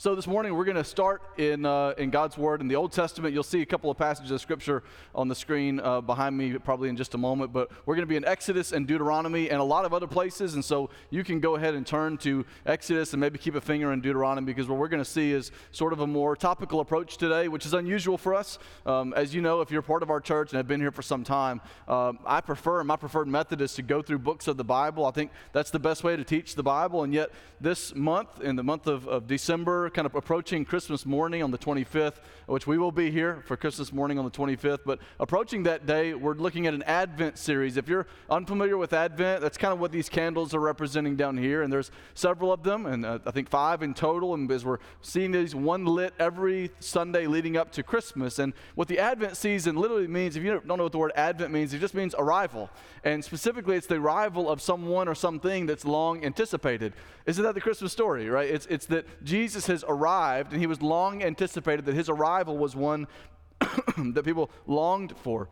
So this morning we're going to start in, uh, in God's Word in the Old Testament. You'll see a couple of passages of Scripture on the screen uh, behind me probably in just a moment. But we're going to be in Exodus and Deuteronomy and a lot of other places. And so you can go ahead and turn to Exodus and maybe keep a finger in Deuteronomy because what we're going to see is sort of a more topical approach today, which is unusual for us. Um, as you know, if you're part of our church and have been here for some time, um, I prefer, my preferred method is to go through books of the Bible. I think that's the best way to teach the Bible. And yet this month, in the month of, of December, kind of approaching Christmas morning on the 25th, which we will be here for Christmas morning on the 25th. But approaching that day, we're looking at an Advent series. If you're unfamiliar with Advent, that's kind of what these candles are representing down here. And there's several of them, and uh, I think five in total. And as we're seeing these one lit every Sunday leading up to Christmas. And what the Advent season literally means, if you don't know what the word Advent means, it just means arrival. And specifically, it's the arrival of someone or something that's long anticipated. Isn't that the Christmas story, right? It's, it's that Jesus has arrived, and he was long anticipated that his arrival was one that people longed for.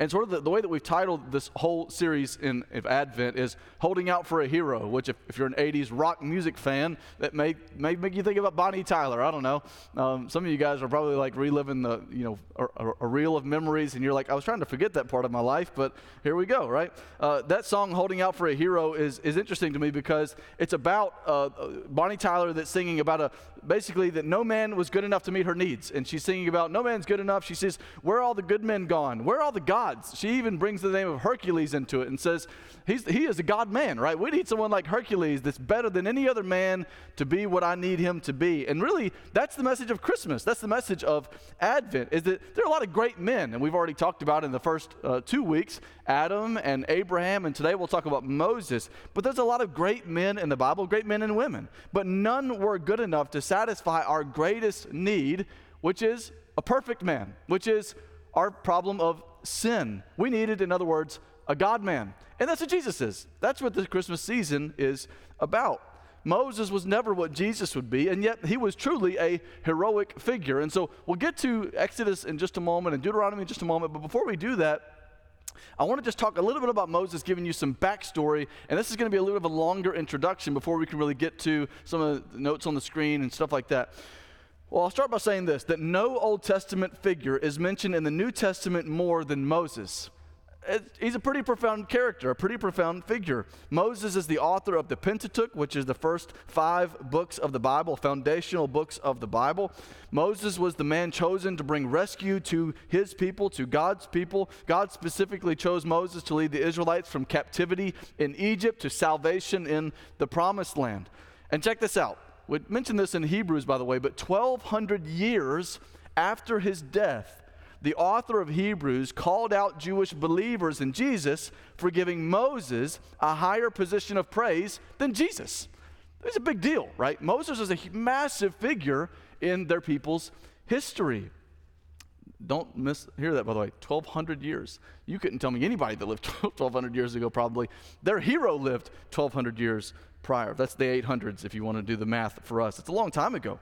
And sort of the, the, way that we've titled this whole series in Advent is Holding Out for a Hero, which, if, if, you're an 80s rock music fan, that may, may make you think about Bonnie Tyler. I don't know. Um, some of you guys are probably like reliving the, you know, a, a, reel of memories, and you're like, I was trying to forget that part of my life, but here we go, right? Uh, that song, Holding Out for a Hero, is, is interesting to me because it's about uh, Bonnie Tyler that's singing about a, basically that no man was good enough to meet her needs. And she's singing about no man's good enough. She says, Where are all the good men gone? Where are all the gods? Gods. She even brings the name of Hercules into it and says, he's, He is a God man, right? We need someone like Hercules that's better than any other man to be what I need him to be. And really, that's the message of Christmas. That's the message of Advent, is that there are a lot of great men. And we've already talked about in the first uh, two weeks Adam and Abraham, and today we'll talk about Moses. But there's a lot of great men in the Bible, great men and women. But none were good enough to satisfy our greatest need, which is a perfect man, which is our problem of sin. We needed, in other words, a God man. And that's what Jesus is. That's what the Christmas season is about. Moses was never what Jesus would be, and yet he was truly a heroic figure. And so we'll get to Exodus in just a moment and Deuteronomy in just a moment. But before we do that, I want to just talk a little bit about Moses, giving you some backstory. And this is going to be a little bit of a longer introduction before we can really get to some of the notes on the screen and stuff like that. Well, I'll start by saying this that no Old Testament figure is mentioned in the New Testament more than Moses. He's a pretty profound character, a pretty profound figure. Moses is the author of the Pentateuch, which is the first five books of the Bible, foundational books of the Bible. Moses was the man chosen to bring rescue to his people, to God's people. God specifically chose Moses to lead the Israelites from captivity in Egypt to salvation in the promised land. And check this out we mentioned this in Hebrews, by the way, but 1,200 years after his death, the author of Hebrews called out Jewish believers in Jesus for giving Moses a higher position of praise than Jesus. It's a big deal, right? Moses is a massive figure in their people's history. Don't miss hear that by the way. 1200 years. You couldn't tell me anybody that lived 1200 years ago probably. Their hero lived 1200 years prior. That's the 800s if you want to do the math for us. It's a long time ago.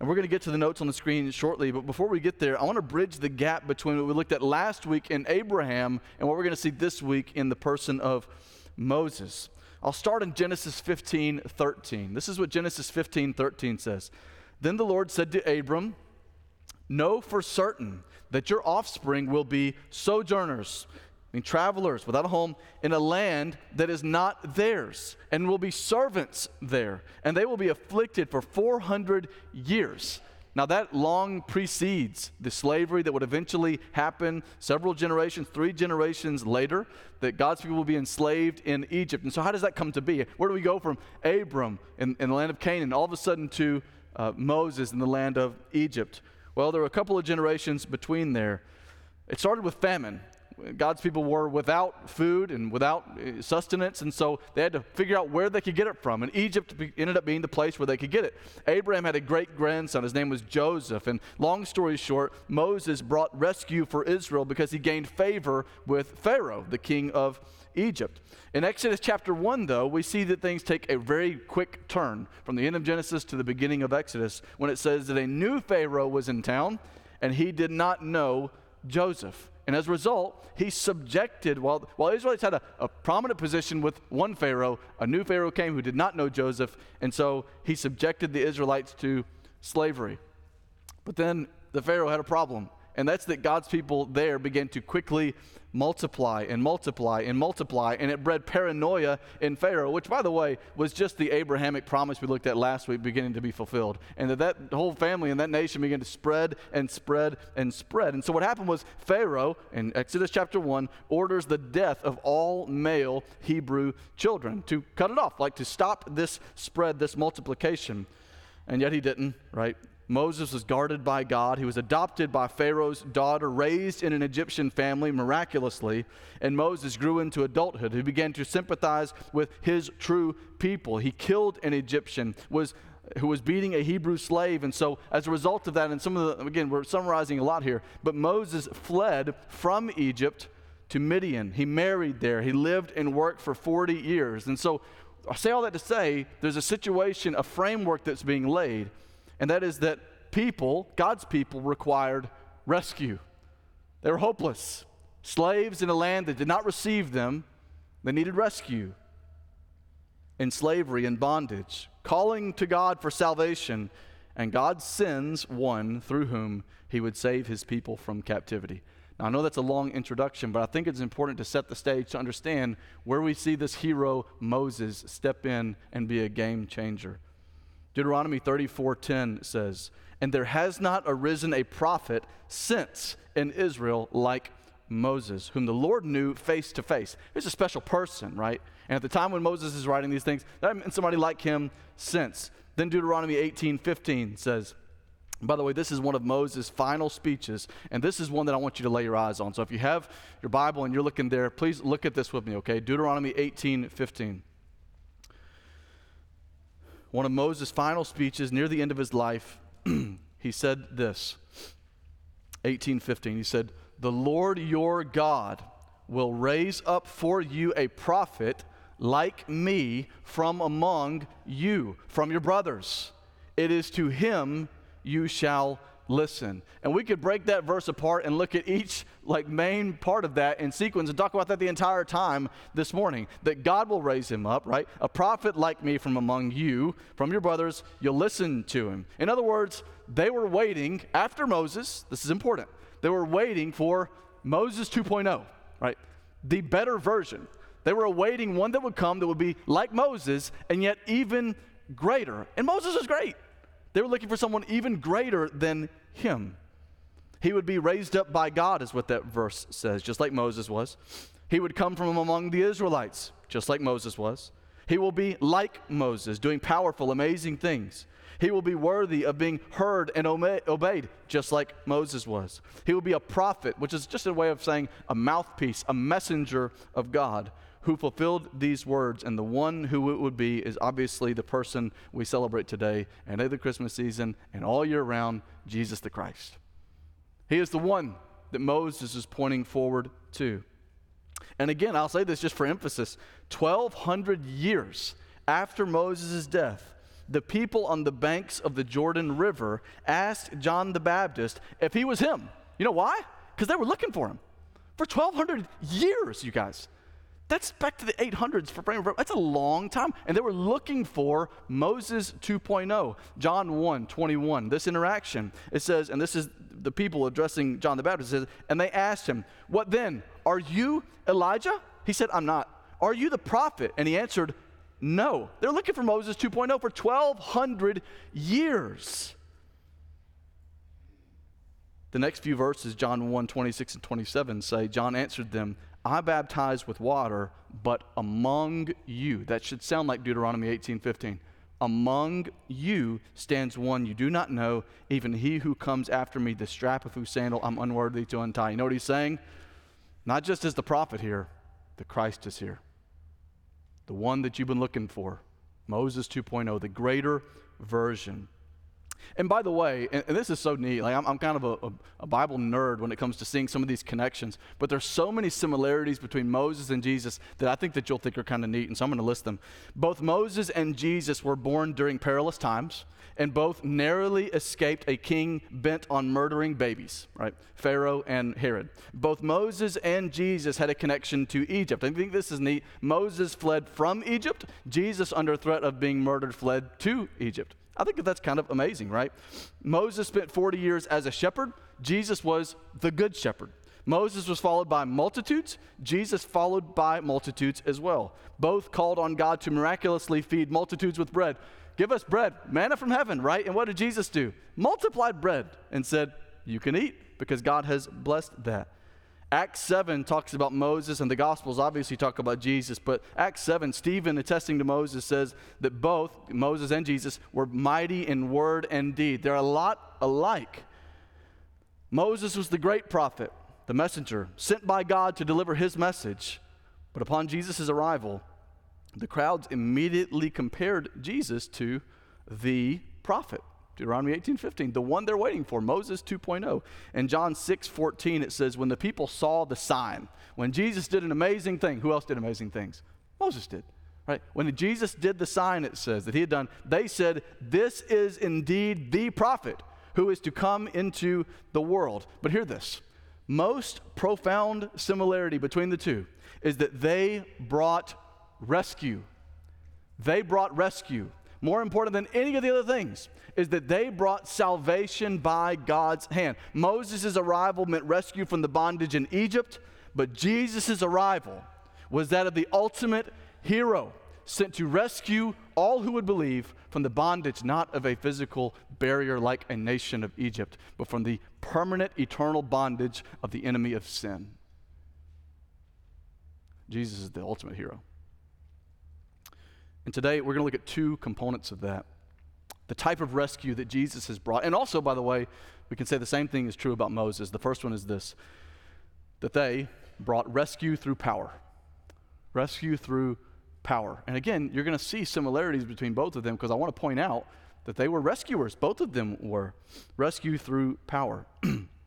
And we're going to get to the notes on the screen shortly, but before we get there, I want to bridge the gap between what we looked at last week in Abraham and what we're going to see this week in the person of Moses. I'll start in Genesis 15 13. This is what Genesis 15 13 says. Then the Lord said to Abram, Know for certain that your offspring will be sojourners mean, travelers without a home in a land that is not theirs, and will be servants there, and they will be afflicted for 400 years. Now, that long precedes the slavery that would eventually happen several generations, three generations later, that God's people will be enslaved in Egypt. And so, how does that come to be? Where do we go from Abram in, in the land of Canaan all of a sudden to uh, Moses in the land of Egypt? Well, there were a couple of generations between there. It started with famine. God's people were without food and without uh, sustenance, and so they had to figure out where they could get it from. And Egypt ended up being the place where they could get it. Abraham had a great grandson. His name was Joseph. And long story short, Moses brought rescue for Israel because he gained favor with Pharaoh, the king of Egypt. In Exodus chapter 1, though, we see that things take a very quick turn from the end of Genesis to the beginning of Exodus when it says that a new Pharaoh was in town and he did not know Joseph. And as a result, he subjected, while, while Israelites had a, a prominent position with one Pharaoh, a new Pharaoh came who did not know Joseph, and so he subjected the Israelites to slavery. But then the Pharaoh had a problem and that's that God's people there began to quickly multiply and multiply and multiply, and it bred paranoia in Pharaoh, which, by the way, was just the Abrahamic promise we looked at last week beginning to be fulfilled. And that that whole family and that nation began to spread and spread and spread. And so what happened was Pharaoh, in Exodus chapter 1, orders the death of all male Hebrew children to cut it off, like to stop this spread, this multiplication. And yet he didn't, right? Moses was guarded by God. He was adopted by Pharaoh's daughter, raised in an Egyptian family miraculously, and Moses grew into adulthood. He began to sympathize with his true people. He killed an Egyptian, was who was beating a Hebrew slave. And so, as a result of that, and some of the, again, we're summarizing a lot here, but Moses fled from Egypt to Midian. He married there. He lived and worked for 40 years. And so, I say all that to say there's a situation, a framework that's being laid and that is that people, God's people, required rescue. They were hopeless. Slaves in a land that did not receive them, they needed rescue. In slavery and bondage, calling to God for salvation, and God sends one through whom he would save his people from captivity. Now, I know that's a long introduction, but I think it's important to set the stage to understand where we see this hero, Moses, step in and be a game changer. Deuteronomy 34:10 says, "And there has not arisen a prophet since in Israel like Moses, whom the Lord knew face to face." He's a special person, right? And at the time when Moses is writing these things, that meant somebody like him since. Then Deuteronomy 18:15 says, by the way, this is one of Moses' final speeches, and this is one that I want you to lay your eyes on. So if you have your Bible and you're looking there, please look at this with me, okay? Deuteronomy 18 15 one of Moses' final speeches near the end of his life, he said this 1815. He said, The Lord your God will raise up for you a prophet like me from among you, from your brothers. It is to him you shall listen. And we could break that verse apart and look at each like main part of that in sequence and talk about that the entire time this morning. That God will raise him up, right? A prophet like me from among you, from your brothers, you'll listen to him. In other words, they were waiting after Moses, this is important. They were waiting for Moses 2.0, right? The better version. They were awaiting one that would come that would be like Moses and yet even greater. And Moses was great. They were looking for someone even greater than him. He would be raised up by God, is what that verse says, just like Moses was. He would come from among the Israelites, just like Moses was. He will be like Moses, doing powerful, amazing things. He will be worthy of being heard and obeyed, just like Moses was. He will be a prophet, which is just a way of saying a mouthpiece, a messenger of God who fulfilled these words. And the one who it would be is obviously the person we celebrate today and at the Christmas season and all year round, Jesus the Christ. He is the one that Moses is pointing forward to. And again, I'll say this just for emphasis 1,200 years after Moses' death, the people on the banks of the Jordan River asked John the Baptist if he was him. You know why? Because they were looking for him. For 1,200 years, you guys. That's back to the 800s for frame of reference. That's a long time. And they were looking for Moses 2.0, John 1 21. This interaction, it says, and this is the people addressing John the Baptist, says, and they asked him, What then? Are you Elijah? He said, I'm not. Are you the prophet? And he answered, No. They're looking for Moses 2.0 for 1,200 years. The next few verses, John 1 26 and 27, say, John answered them, I baptize with water, but among you, that should sound like Deuteronomy 18 15. Among you stands one you do not know, even he who comes after me, the strap of whose sandal I'm unworthy to untie. You know what he's saying? Not just as the prophet here, the Christ is here. The one that you've been looking for. Moses 2.0, the greater version. And by the way, and, and this is so neat, like I'm, I'm kind of a, a, a, Bible nerd when it comes to seeing some of these connections, but there's so many similarities between Moses and Jesus that I think that you'll think are kind of neat, and so I'm going to list them. Both Moses and Jesus were born during perilous times, and both narrowly escaped a king bent on murdering babies, right? Pharaoh and Herod. Both Moses and Jesus had a connection to Egypt. I think this is neat. Moses fled from Egypt, Jesus, under threat of being murdered, fled to Egypt. I think that's kind of amazing, right? Moses spent 40 years as a shepherd, Jesus was the good shepherd. Moses was followed by multitudes, Jesus followed by multitudes as well. Both called on God to miraculously feed multitudes with bread. Give us bread, manna from heaven, right? And what did Jesus do? Multiplied bread and said, You can eat because God has blessed that. Acts 7 talks about Moses, and the Gospels obviously talk about Jesus. But Acts 7, Stephen, attesting to Moses, says that both Moses and Jesus were mighty in word and deed. They're a lot alike. Moses was the great prophet, the messenger, sent by God to deliver his message. But upon Jesus' arrival, the crowds immediately compared Jesus to the prophet. Deuteronomy 18, 15, the one they're waiting for, Moses 2.0. In John 6, 14, it says, When the people saw the sign, when Jesus did an amazing thing, who else did amazing things? Moses did. Right? When Jesus did the sign, it says that he had done, they said, This is indeed the prophet who is to come into the world. But hear this most profound similarity between the two is that they brought rescue. They brought rescue more important than any of the other things, is that they brought salvation by God's hand. Moses' arrival meant rescue from the bondage in Egypt, but Jesus' arrival was that of the ultimate hero sent to rescue all who would believe from the bondage not of a physical barrier like a nation of Egypt, but from the permanent eternal bondage of the enemy of sin. Jesus is the ultimate hero. And today we're going to look at two components of that the type of rescue that Jesus has brought. And also, by the way, we can say the same thing is true about Moses. The first one is this that they brought rescue through power. Rescue through power. And again, you're going to see similarities between both of them because I want to point out that they were rescuers. Both of them were rescue through power.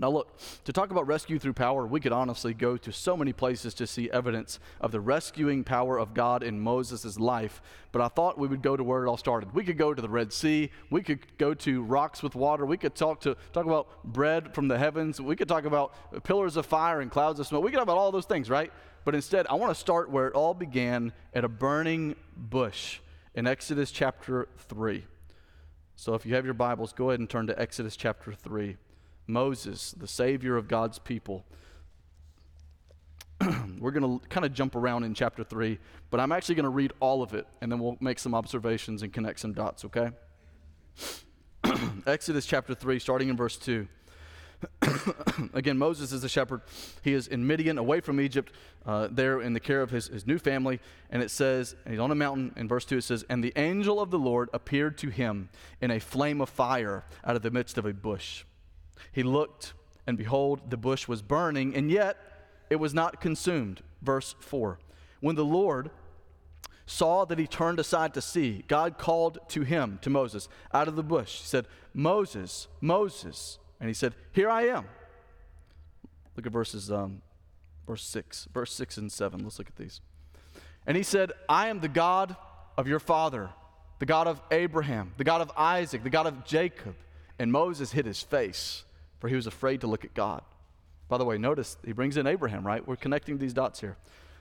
Now, look, to talk about rescue through power, we could honestly go to so many places to see evidence of the rescuing power of God in Moses' life, but I thought we would go to where it all started. We could go to the Red Sea, we could go to rocks with water, we could talk, to, talk about bread from the heavens, we could talk about pillars of fire and clouds of smoke, we could talk about all those things, right? But instead, I want to start where it all began at a burning bush in Exodus chapter 3. So if you have your Bibles, go ahead and turn to Exodus chapter 3. Moses, the Savior of God's people. We're going to kind of jump around in chapter 3, but I'm actually going to read all of it, and then we'll make some observations and connect some dots, okay? Exodus chapter 3, starting in verse 2. Again, Moses is a shepherd. He is in Midian, away from Egypt, uh, there in the care of his, his new family. And it says, and he's on a mountain. In verse 2, it says, And the angel of the Lord appeared to him in a flame of fire out of the midst of a bush. He looked, and behold, the bush was burning, and yet it was not consumed. Verse 4. When the Lord saw that he turned aside to see, God called to him, to Moses, out of the bush. He said, Moses, Moses. And he said, Here I am. Look at verses, um, verse 6, verse 6 and 7. Let's look at these. And he said, I am the God of your father, the God of Abraham, the God of Isaac, the God of Jacob. And Moses hid his face for he was afraid to look at God. By the way, notice he brings in Abraham, right? We're connecting these dots here.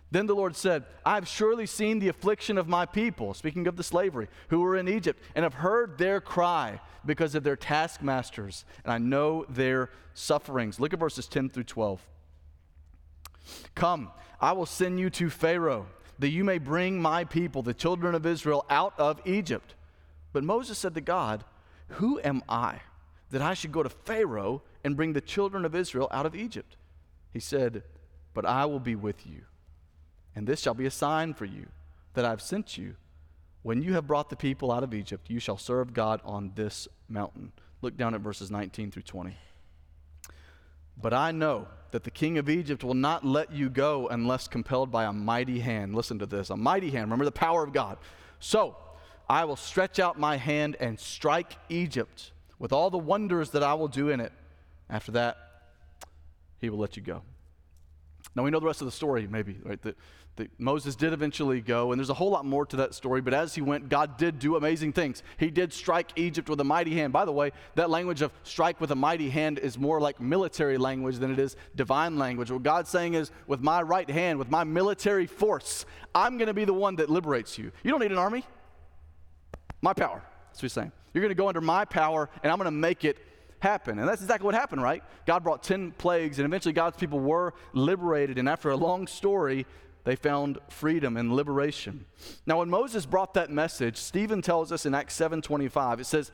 Then the Lord said, I have surely seen the affliction of my people, speaking of the slavery, who were in Egypt, and have heard their cry because of their taskmasters, and I know their sufferings. Look at verses 10 through 12. Come, I will send you to Pharaoh, that you may bring my people, the children of Israel, out of Egypt. But Moses said to God, Who am I? That I should go to Pharaoh and bring the children of Israel out of Egypt. He said, But I will be with you, and this shall be a sign for you that I have sent you. When you have brought the people out of Egypt, you shall serve God on this mountain. Look down at verses 19 through 20. But I know that the king of Egypt will not let you go unless compelled by a mighty hand. Listen to this a mighty hand. Remember the power of God. So I will stretch out my hand and strike Egypt with all the wonders that I will do in it. After that, he will let you go. Now we know the rest of the story, maybe, right? That, that Moses did eventually go, and there's a whole lot more to that story, but as he went, God did do amazing things. He did strike Egypt with a mighty hand. By the way, that language of strike with a mighty hand is more like military language than it is divine language. What God's saying is, with my right hand, with my military force, I'm going to be the one that liberates you. You don't need an army. My power. That's what he's saying. You're going to go under my power, and I'm going to make it happen. And that's exactly what happened, right? God brought 10 plagues, and eventually God's people were liberated. And after a long story, they found freedom and liberation. Now, when Moses brought that message, Stephen tells us in Acts 7:25, it says,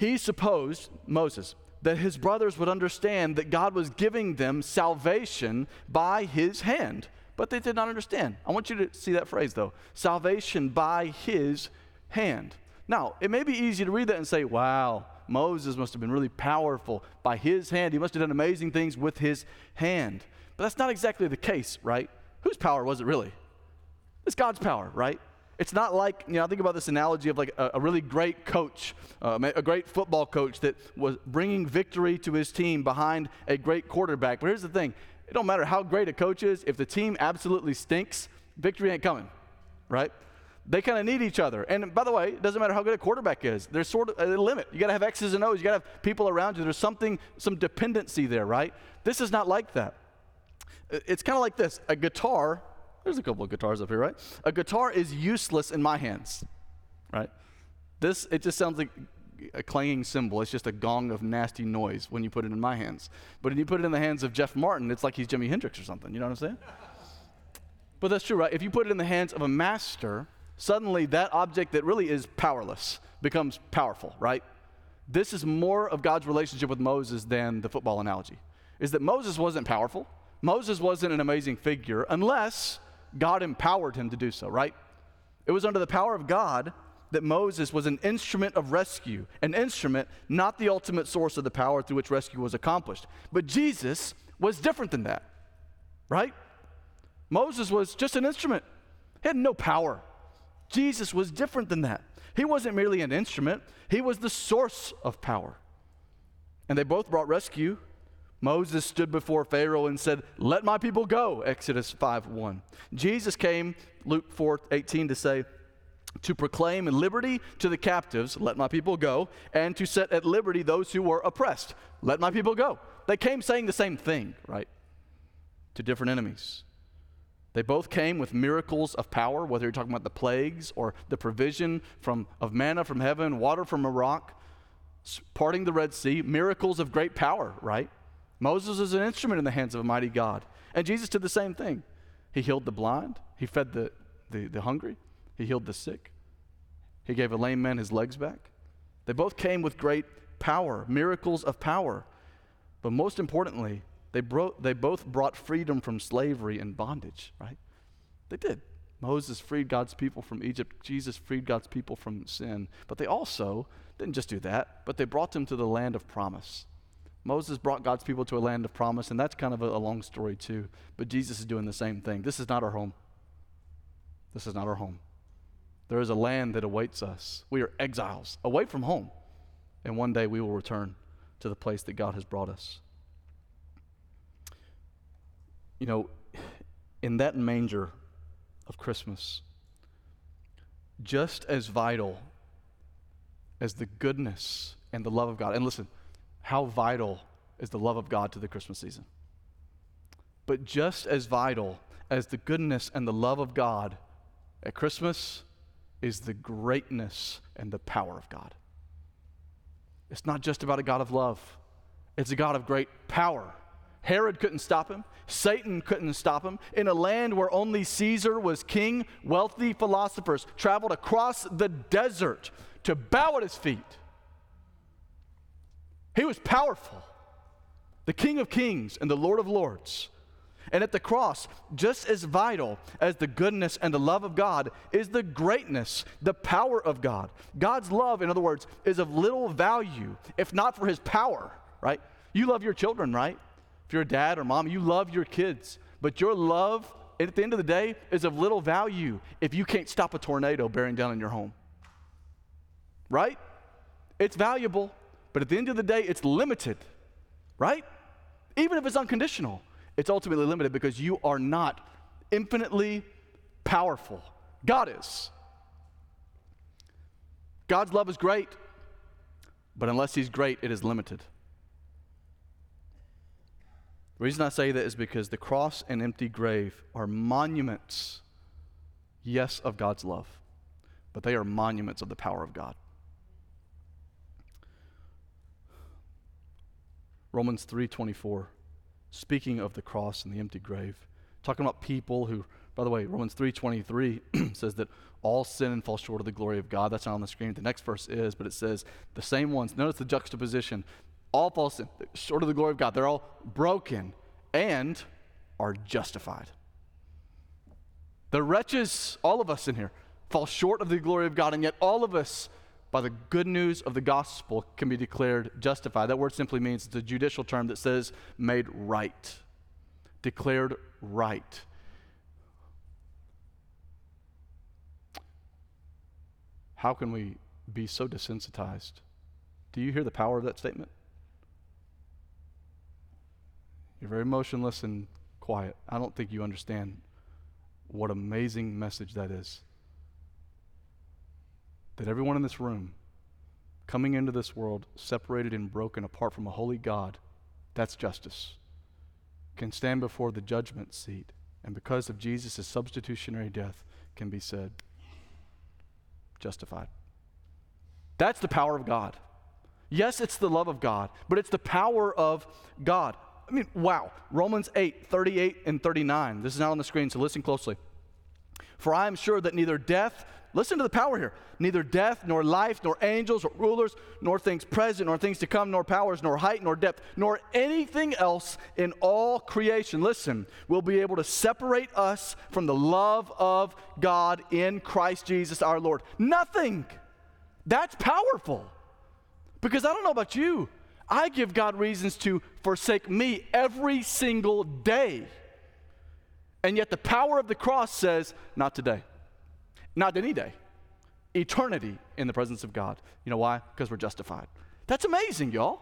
he supposed, Moses, that his brothers would understand that God was giving them salvation by his hand. But they did not understand. I want you to see that phrase though salvation by his hand. Now, it may be easy to read that and say, wow, Moses must have been really powerful by his hand. He must have done amazing things with his hand. But that's not exactly the case, right? whose power was it really? It's God's power, right? It's not like, you know, I think about this analogy of like a, a really great coach, uh, a great football coach that was bringing victory to his team behind a great quarterback. But here's the thing it don't matter how great a coach is, if the team absolutely stinks, victory ain't coming, right? They kind of need each other. And by the way, it doesn't matter how good a quarterback is. There's sort of a limit. You got to have X's and O's. You got to have people around you. There's something, some dependency there, right? This is not like that. It's kind of like this a guitar, there's a couple of guitars up here, right? A guitar is useless in my hands, right? This, it just sounds like a clanging cymbal. It's just a gong of nasty noise when you put it in my hands. But when you put it in the hands of Jeff Martin, it's like he's Jimi Hendrix or something. You know what I'm saying? But that's true, right? If you put it in the hands of a master, suddenly that object that really is powerless becomes powerful, right? This is more of God's relationship with Moses than the football analogy. Is that Moses wasn't powerful. Moses wasn't an amazing figure unless God empowered him to do so, right? It was under the power of God that Moses was an instrument of rescue, an instrument, not the ultimate source of the power through which rescue was accomplished. But Jesus was different than that, right? Moses was just an instrument, he had no power. Jesus was different than that. He wasn't merely an instrument, he was the source of power. And they both brought rescue Moses stood before Pharaoh and said, Let my people go, Exodus 5 1. Jesus came, Luke 4 18, to say, to proclaim liberty to the captives, let my people go, and to set at liberty those who were oppressed, let my people go. They came saying the same thing, right? To different enemies. They both came with miracles of power, whether you're talking about the plagues or the provision from, of manna from heaven, water from a rock, parting the Red Sea, miracles of great power, right? Moses is an instrument in the hands of a mighty God. And Jesus did the same thing. He healed the blind, he fed the, the, the hungry, he healed the sick, he gave a lame man his legs back. They both came with great power, miracles of power. But most importantly, they, bro- they both brought freedom from slavery and bondage, right? They did. Moses freed God's people from Egypt. Jesus freed God's people from sin. But they also didn't just do that, but they brought them to the land of promise. Moses brought God's people to a land of promise, and that's kind of a, a, long story too. But Jesus is doing the same thing. This is not our home. This is not our home. There is a land that awaits us. We are exiles away from home, and one day we will return to the place that God has brought us. You know, in that manger of Christmas, just as vital as the goodness and the love of God, and listen, how vital is the love of God to the Christmas season. But just as vital as the goodness and the love of God at Christmas is the greatness and the power of God. It's not just about a God of love, it's a God of great power. Herod couldn't stop him. Satan couldn't stop him. In a land where only Caesar was king, wealthy philosophers traveled across the desert to bow at his feet. He was powerful, the King of Kings and the Lord of Lords. And at the cross, just as vital as the goodness and the love of God is the greatness, the power of God. God's love, in other words, is of little value if not for his power, right? You love your children, right? If you're a dad or mom, you love your kids. But your love, at the end of the day, is of little value if you can't stop a tornado bearing down on your home. right? It's valuable, but at the end of the day, it's limited, right? Even if it's unconditional, it's ultimately limited because you are not infinitely powerful. God is. God's love is great, but unless He's great, it is limited. The reason I say that is because the cross and empty grave are monuments, yes, of God's love, but they are monuments of the power of God. Romans 3:24 speaking of the cross and the empty grave talking about people who by the way Romans 3:23 says that all sin and fall short of the glory of God that's not on the screen the next verse is but it says the same ones notice the juxtaposition all fall sin, short of the glory of God. They're all broken and are justified. The wretches, all of us in here, fall short of the glory of God, and yet all of us, by the good news of the gospel, can be declared justified. That word simply means it's a judicial term that says made right, declared right. How can we be so desensitized? Do you hear the power of that statement? You're very motionless and quiet. I don't think you understand what amazing message that is. That everyone in this room, coming into this world, separated and broken apart from a holy God, that's justice, can stand before the judgment seat, and because of Jesus' substitutionary death, can be said, justified. That's the power of God. Yes, it's the love of God, but it's the power of God. I mean, wow. Romans 8, 38 and 39. This is not on the screen, so listen closely. For I am sure that neither death, listen to the power here, neither death, nor life, nor angels, or rulers, nor things present, nor things to come, nor powers, nor height, nor depth, nor anything else in all creation, listen, will be able to separate us from the love of God in Christ Jesus our Lord. Nothing. That's powerful. Because I don't know about you, I give God reasons to forsake me every single day. And yet the power of the cross says, not today, not any day, eternity in the presence of God. You know why? Because we're justified. That's amazing, y'all.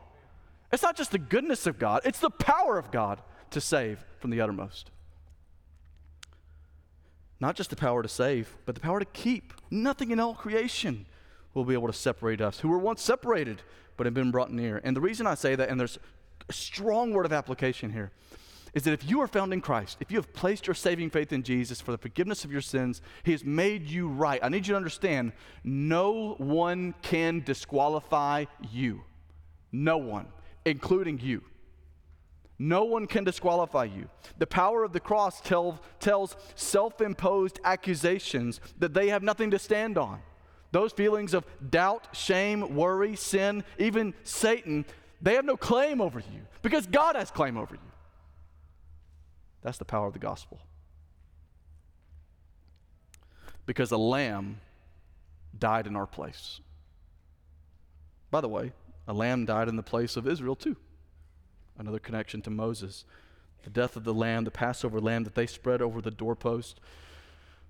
It's not just the goodness of God, it's the power of God to save from the uttermost. Not just the power to save, but the power to keep. Nothing in all creation will be able to separate us who were once separated but have been brought near. And the reason I say that, and there's a strong word of application here, is that if you are found in Christ, if you have placed your saving faith in Jesus for the forgiveness of your sins, He has made you right. I need you to understand no one can disqualify you. No one, including you. No one can disqualify you. The power of the cross tell, tells self imposed accusations that they have nothing to stand on. Those feelings of doubt, shame, worry, sin, even Satan, they have no claim over you because God has claim over you. That's the power of the gospel. Because a lamb died in our place. By the way, a lamb died in the place of Israel too. Another connection to Moses. The death of the lamb, the Passover lamb that they spread over the doorpost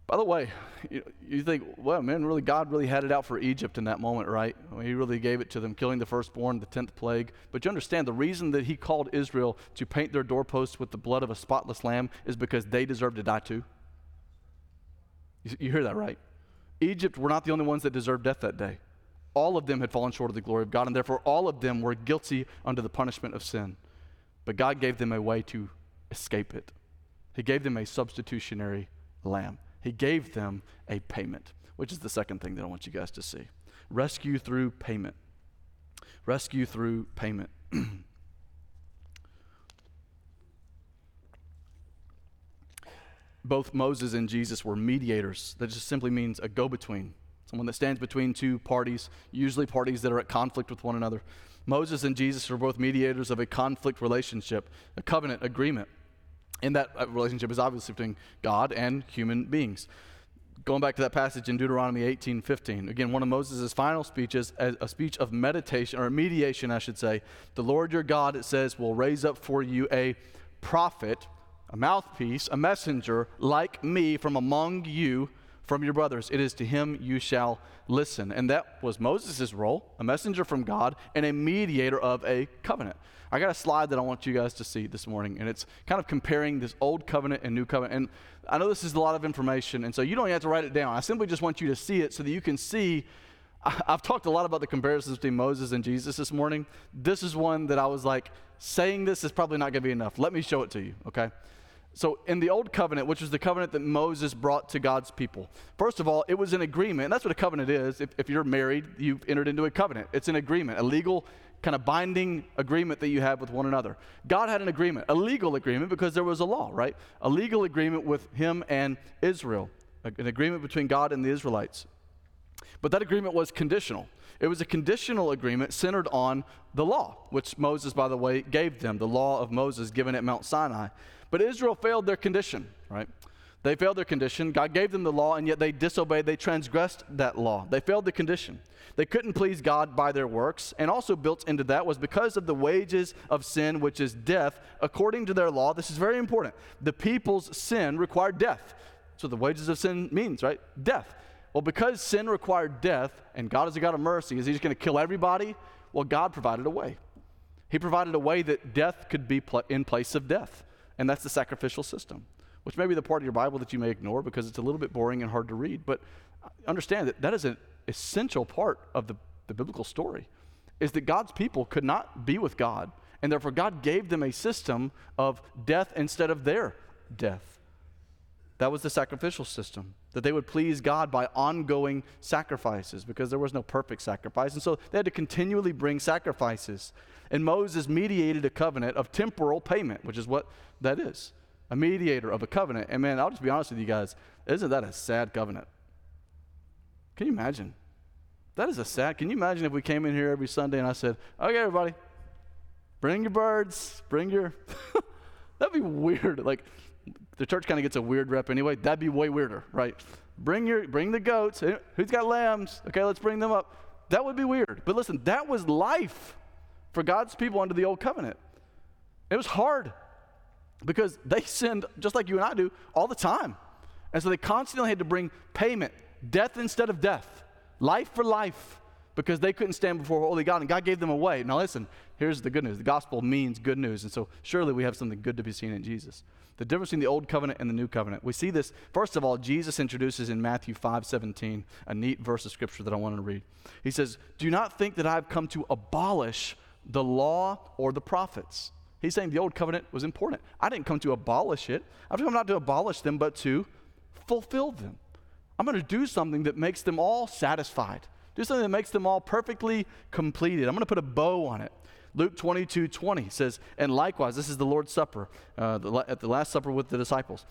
by the way, you, you, think, well, man, really, God really had it out for Egypt in that moment, right? I mean, he really gave it to them, killing the firstborn, the tenth plague. But you understand, the reason that he called Israel to paint their doorposts with the blood of a spotless lamb is because they deserved to die too. You, you hear that, right? Egypt were not the only ones that deserved death that day. All of them had fallen short of the glory of God, and therefore all of them were guilty under the punishment of sin. But God gave them a way to escape it. He gave them a substitutionary lamb. He gave them a payment, which is the second thing that I want you guys to see. Rescue through payment. Rescue through payment. Both Moses and Jesus were mediators. That just simply means a go between, someone that stands between two parties, usually parties that are at conflict with one another. Moses and Jesus were both mediators of a conflict relationship, a covenant agreement. And that uh, relationship is obviously between God and human beings. Going back to that passage in Deuteronomy 18 15, again, one of Moses' final speeches, a speech of meditation, or mediation, I should say. The Lord your God, it says, will raise up for you a prophet, a mouthpiece, a messenger like me from among you from your brothers. It is to him you shall listen. And that was Moses' role, a messenger from God and a mediator of a covenant. I got a slide that I want you guys to see this morning, and it's kind of comparing this old covenant and new covenant. And I know this is a lot of information, and so you don't have to write it down. I simply just want you to see it so that you can see. I've talked a lot about the comparisons between Moses and Jesus this morning. This is one that I was like, saying this is probably not going to be enough. Let me show it to you, okay? So, in the Old Covenant, which was the covenant that Moses brought to God's people, first of all, it was an agreement. that's what a covenant is. If, if you're married, you've entered into a covenant. It's an agreement, a legal, kind of binding agreement that you have with one another. God had an agreement, a legal agreement, because there was a law, right? A legal agreement with him and Israel, an agreement between God and the Israelites. But that agreement was conditional. It was a conditional agreement centered on the law, which Moses, by the way, gave them, the law of Moses given at Mount Sinai. But Israel failed their condition, right? They failed their condition. God gave them the law, and yet they disobeyed. They transgressed that law. They failed the condition. They couldn't please God by their works. And also built into that was because of the wages of sin, which is death, according to their law. This is very important. The people's sin required death. That's what the wages of sin means, right? Death. Well, because sin required death, and God is a God of mercy, is He just going to kill everybody? Well, God provided a way. He provided a way that death could be pl- in place of death, and that's the sacrificial system, which may be the part of your Bible that you may ignore because it's a little bit boring and hard to read. But understand that that is an essential part of the, the biblical story, is that God's people could not be with God, and therefore God gave them a system of death instead of their death. That was the sacrificial system, that they would please God by ongoing sacrifices because there was no perfect sacrifice. And so they had to continually bring sacrifices. And Moses mediated a covenant of temporal payment, which is what that is a mediator of a covenant. And man, I'll just be honest with you guys, isn't that a sad covenant? Can you imagine? That is a sad. Can you imagine if we came in here every Sunday and I said, okay, everybody, bring your birds, bring your. That'd be weird. Like, the church kind of gets a weird rep anyway. That'd be way weirder, right? Bring your bring the goats. Who's got lambs? Okay, let's bring them up. That would be weird. But listen, that was life for God's people under the old covenant. It was hard because they sinned just like you and I do all the time. And so they constantly had to bring payment, death instead of death, life for life, because they couldn't stand before holy God, and God gave them away. Now, listen, here's the good news the gospel means good news, and so surely we have something good to be seen in Jesus the difference between the old covenant and the new covenant. We see this, first of all, Jesus introduces in Matthew 5 17, a neat verse of scripture that I want to read. He says, Do not think that I've come to abolish the law or the prophets. He's saying the old covenant was important. I didn't come to abolish it. I've come not to abolish them, but to fulfill them. I'm going to do something that makes them all satisfied, do something that makes them all perfectly completed. I'm going to put a bow on it. Luke 22 20 says, And likewise, this is the Lord's Supper, uh, the, at the Last Supper with the disciples.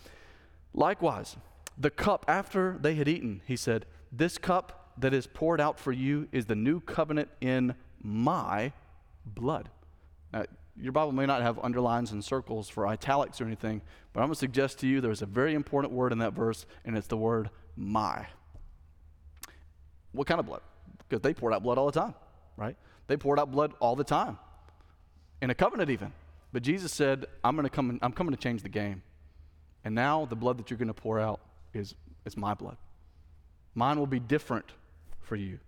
Likewise, the cup after they had eaten, he said, This cup that is poured out for you is the new covenant in my blood. Now, your Bible may not have underlines and circles for italics or anything, but I'm going to suggest to you there's a very important word in that verse, and it's the word my. What kind of blood? Because they poured out blood all the time, right? They poured out blood all the time in a covenant even. But Jesus said, I'm going to come I'm coming to change the game. And now the blood that you're going to pour out is, is my blood. Mine will be different for you.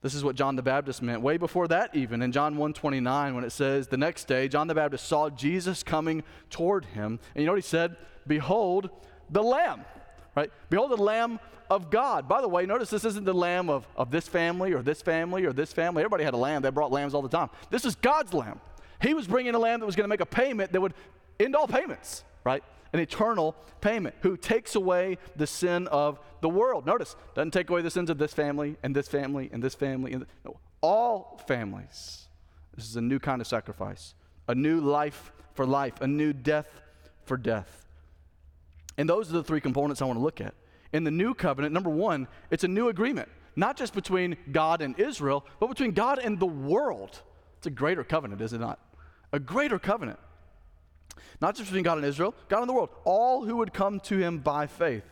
This is what John the Baptist meant way before that even in John 1:29 when it says the next day John the Baptist saw Jesus coming toward him and you know what he said behold the lamb right behold the lamb of God. By the way, notice this isn't the lamb of, of this family or this family or this family. Everybody had a lamb. They brought lambs all the time. This is God's lamb. He was bringing a lamb that was going to make a payment that would end all payments, right? An eternal payment who takes away the sin of the world. Notice, doesn't take away the sins of this family and this family and this family. And no, all families. This is a new kind of sacrifice, a new life for life, a new death for death. And those are the three components I want to look at in the new covenant, number one, it's a new agreement, not just between God and Israel, but between God and the world. It's a greater covenant, is it not? A greater covenant. Not just between God and Israel, God and the world. All who would come to him by faith.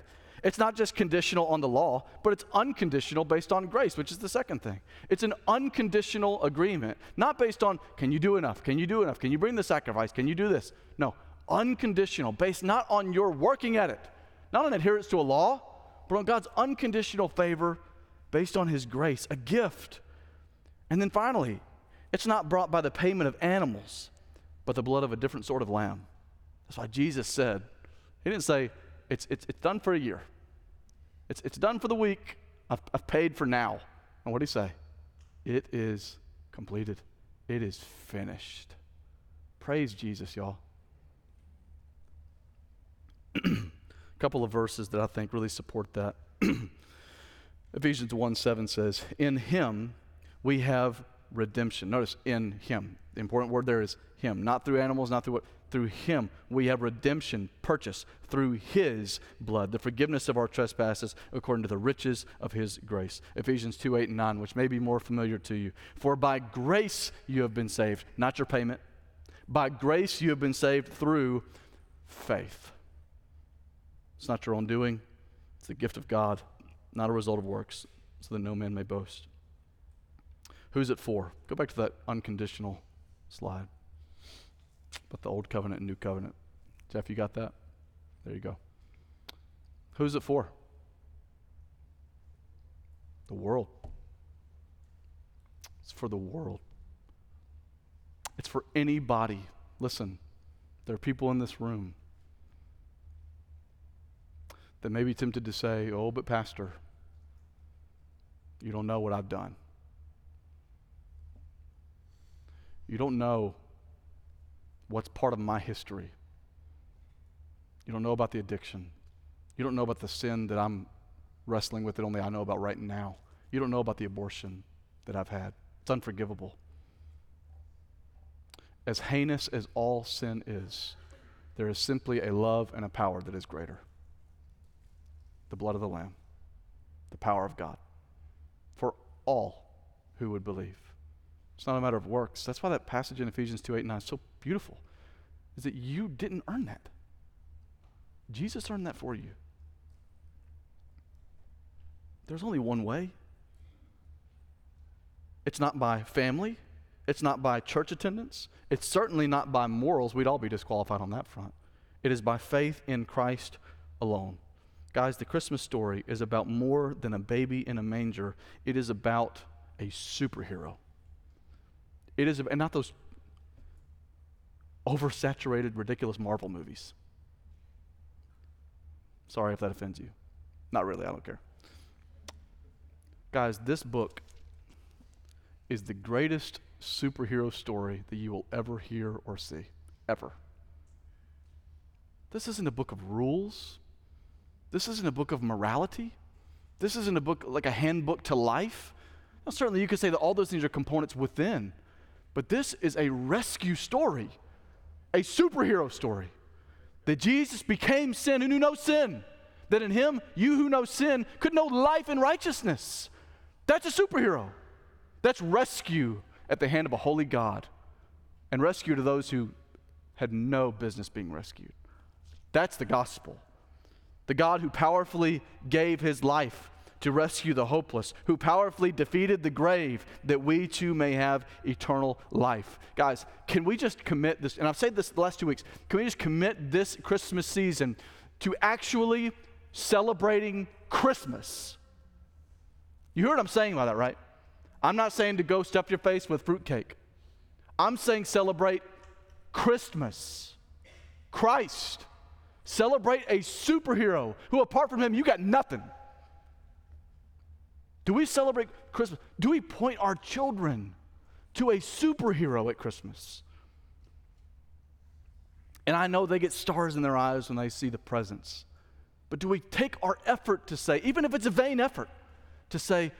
It's not just conditional on the law, but it's unconditional based on grace, which is the second thing. It's an unconditional agreement, not based on, can you do enough? Can you do enough? Can you bring the sacrifice? Can you do this? No, unconditional, based not on your working at it, not on adherence to a law, but on God's unconditional favor based on his grace, a gift. And then finally, it's not brought by the payment of animals, but the blood of a different sort of lamb. That's why Jesus said, He didn't say, it's, it's, it's done for a year, it's, it's done for the week, I've, I've paid for now. And what did He say? It is completed, it is finished. Praise Jesus, y'all. A couple of verses that I think really support that. Ephesians 1 7 says, In him we have redemption. Notice, in him. The important word there is him. Not through animals, not through what? Through him we have redemption, purchase, through his blood, the forgiveness of our trespasses according to the riches of his grace. Ephesians 2 8 and 9, which may be more familiar to you. For by grace you have been saved, not your payment. By grace you have been saved through faith. It's not your own doing, it's the gift of God not a result of works, so that no man may boast. Who's it for? Go back to that unconditional slide. But the old covenant and new covenant. Jeff, you got that? There you go. Who's it for? The world. It's for the world. It's for anybody. Listen, there are people in this room that may be tempted to say, Oh, but Pastor, you don't know what I've done. You don't know what's part of my history. You don't know about the addiction. You don't know about the sin that I'm wrestling with that only I know about right now. You don't know about the abortion that I've had. It's unforgivable. As heinous as all sin is, there is simply a love and a power that is greater the blood of the Lamb, the power of God for all who would believe. It's not a matter of works. That's why that passage in Ephesians 2 8 9 is so beautiful, is that you didn't earn that. Jesus earned that for you. There's only one way. It's not by family. It's not by church attendance. It's certainly not by morals. We'd all be disqualified on that front. It is by faith in Christ alone. Guys, the Christmas story is about more than a baby in a manger. It is about a superhero. It is, and not those oversaturated, ridiculous Marvel movies. Sorry if that offends you. Not really, I don't care. Guys, this book is the greatest superhero story that you will ever hear or see, ever. This isn't a book of rules. This isn't a book of morality. This isn't a book like a handbook to life. Now, certainly, you could say that all those things are components within, but this is a rescue story, a superhero story. That Jesus became sin who knew no sin. That in him, you who know sin could know life and righteousness. That's a superhero. That's rescue at the hand of a holy God and rescue to those who had no business being rescued. That's the gospel the God who powerfully gave his life to rescue the hopeless, who powerfully defeated the grave that we too may have eternal life. Guys, can we just commit this? And I've said this the last two weeks. Can we just commit this Christmas season to actually celebrating Christmas? You hear what I'm saying by that, right? I'm not saying to go stuff your face with fruitcake. I'm saying celebrate Christmas, Christ. Celebrate a superhero who, apart from him, you got nothing. Do we celebrate Christmas? Do we point our children to a superhero at Christmas? And I know they get stars in their eyes when they see the presents. But do we take our effort to say, even if it's a vain effort, to say,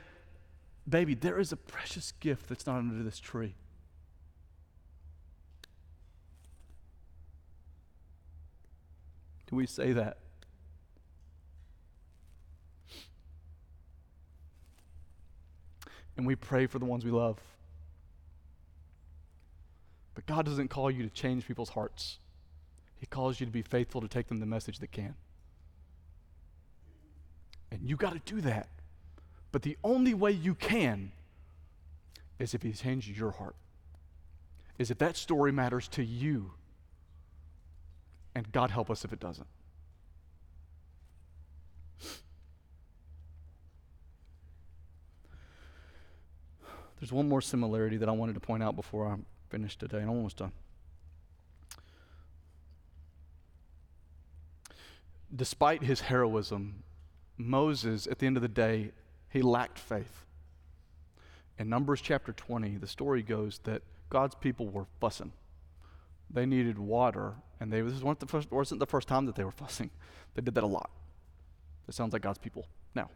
baby, there is a precious gift that's not under this tree? Do we say that? And we pray for the ones we love. But God doesn't call you to change people's hearts. He calls you to be faithful to take them the message that can. And you got to do that. But the only way you can is if He changes your heart, is if that story matters to you and God help us if it doesn't. There's one more similarity that I wanted to point out before I finish today, and I'm almost done. Despite his heroism, Moses, at the end of the day, he lacked faith. In Numbers chapter 20, the story goes that God's people were fussing. They needed water, and they, this wasn't the, first, wasn't the first time that they were fussing. They did that a lot. That sounds like God's people now.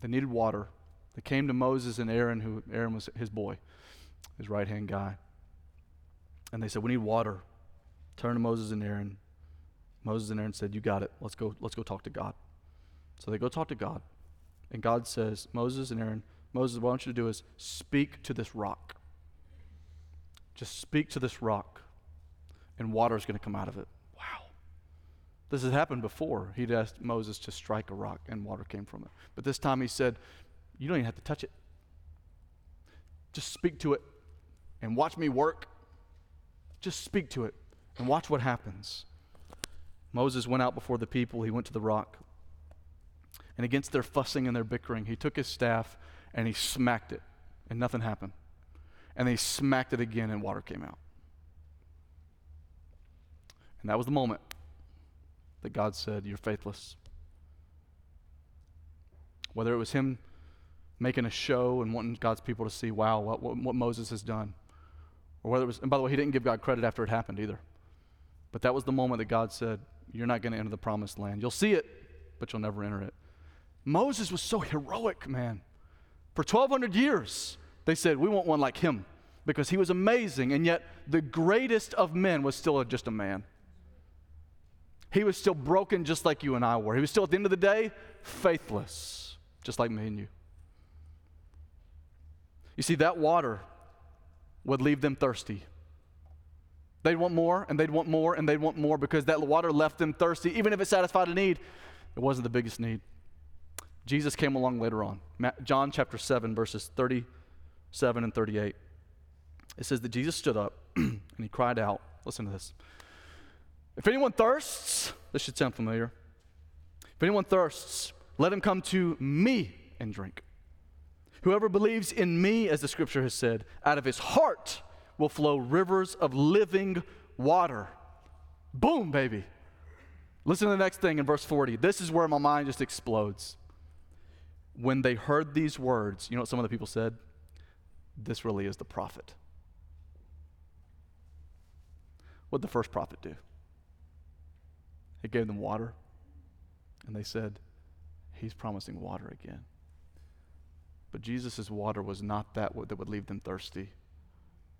They needed water. They came to Moses and Aaron, who Aaron was his boy, his right hand guy. And they said, We need water. Turn to Moses and Aaron. Moses and Aaron said, You got it. Let's go, let's go talk to God. So they go talk to God. And God says, Moses and Aaron, Moses, what I want you to do is speak to this rock. Just speak to this rock, and water is going to come out of it. Wow. This has happened before. He'd asked Moses to strike a rock, and water came from it. But this time he said, You don't even have to touch it. Just speak to it and watch me work. Just speak to it and watch what happens. Moses went out before the people. He went to the rock. And against their fussing and their bickering, he took his staff and he smacked it, and nothing happened. And they smacked it again, and water came out. And that was the moment that God said, You're faithless. Whether it was him making a show and wanting God's people to see, wow, what, what, what Moses has done. Or whether it was, and by the way, he didn't give God credit after it happened either. But that was the moment that God said, You're not going to enter the promised land. You'll see it, but you'll never enter it. Moses was so heroic, man. For 1,200 years, they said, We want one like him because he was amazing, and yet the greatest of men was still just a man. He was still broken just like you and I were. He was still, at the end of the day, faithless, just like me and you. You see, that water would leave them thirsty. They'd want more, and they'd want more, and they'd want more because that water left them thirsty. Even if it satisfied a need, it wasn't the biggest need. Jesus came along later on. John chapter 7, verses 37 and 38. It says that Jesus stood up and he cried out. Listen to this. If anyone thirsts, this should sound familiar. If anyone thirsts, let him come to me and drink. Whoever believes in me, as the scripture has said, out of his heart will flow rivers of living water. Boom, baby. Listen to the next thing in verse 40. This is where my mind just explodes when they heard these words, you know what some of the people said? This really is the prophet. What did the first prophet do? He gave them water, and they said, He's promising water again. But Jesus' water was not that that would leave them thirsty.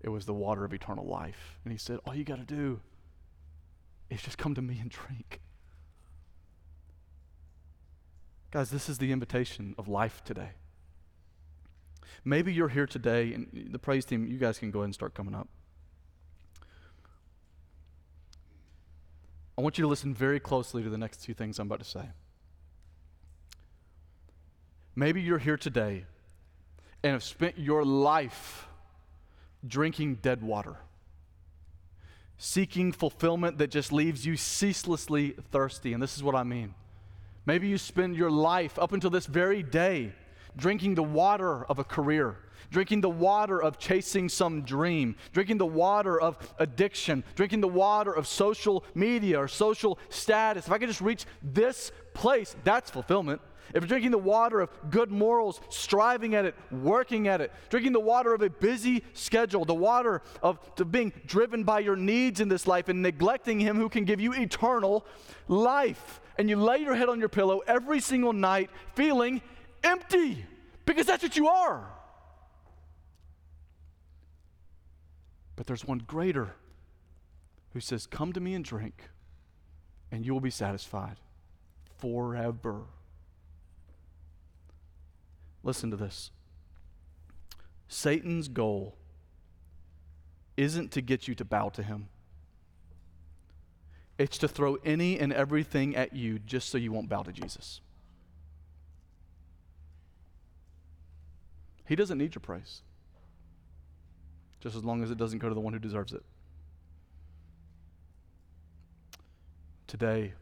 It was the water of eternal life. And he said, All you got to do is just come to me and drink. Guys, this is the invitation of life today. Maybe you're here today, and the praise team, you guys can go ahead and start coming up. I want you to listen very closely to the next two things I'm about to say. Maybe you're here today and have spent your life drinking dead water, seeking fulfillment that just leaves you ceaselessly thirsty. And this is what I mean. Maybe you spend your life up until this very day drinking the water of a career, drinking the water of chasing some dream, drinking the water of addiction, drinking the water of social media or social status. If I could just reach this place, that's fulfillment. If you're drinking the water of good morals, striving at it, working at it, drinking the water of a busy schedule, the water of being driven by your needs in this life and neglecting Him who can give you eternal life, and you lay your head on your pillow every single night feeling empty because that's what you are. But there's one greater who says, Come to me and drink, and you will be satisfied forever. Listen to this Satan's goal isn't to get you to bow to him. It's to throw any and everything at you just so you won't bow to Jesus. He doesn't need your praise, just as long as it doesn't go to the one who deserves it. Today,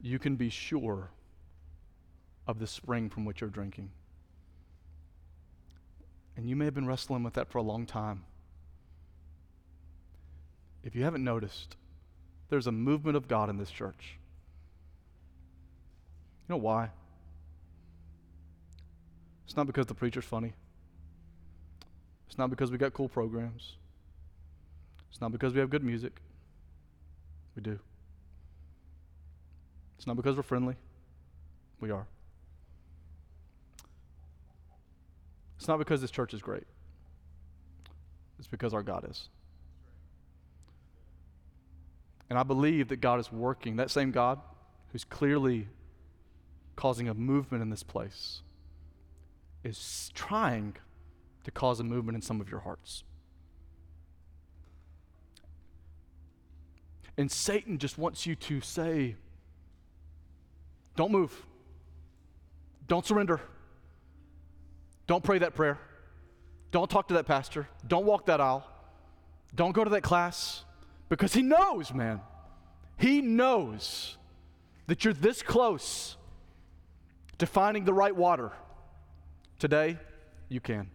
you can be sure of the spring from which you're drinking. And you may have been wrestling with that for a long time. If you haven't noticed, there's a movement of God in this church. You know why? It's not because the preacher's funny. It's not because we got cool programs. It's not because we have good music. We do. It's not because we're friendly. We are. It's not because this church is great. It's because our God is. And I believe that God is working, that same God who's clearly causing a movement in this place is trying to cause a movement in some of your hearts. And Satan just wants you to say, don't move. Don't surrender. Don't pray that prayer. Don't talk to that pastor. Don't walk that aisle. Don't go to that class because he knows, man. He knows that you're this close to finding the right water. Today, you can.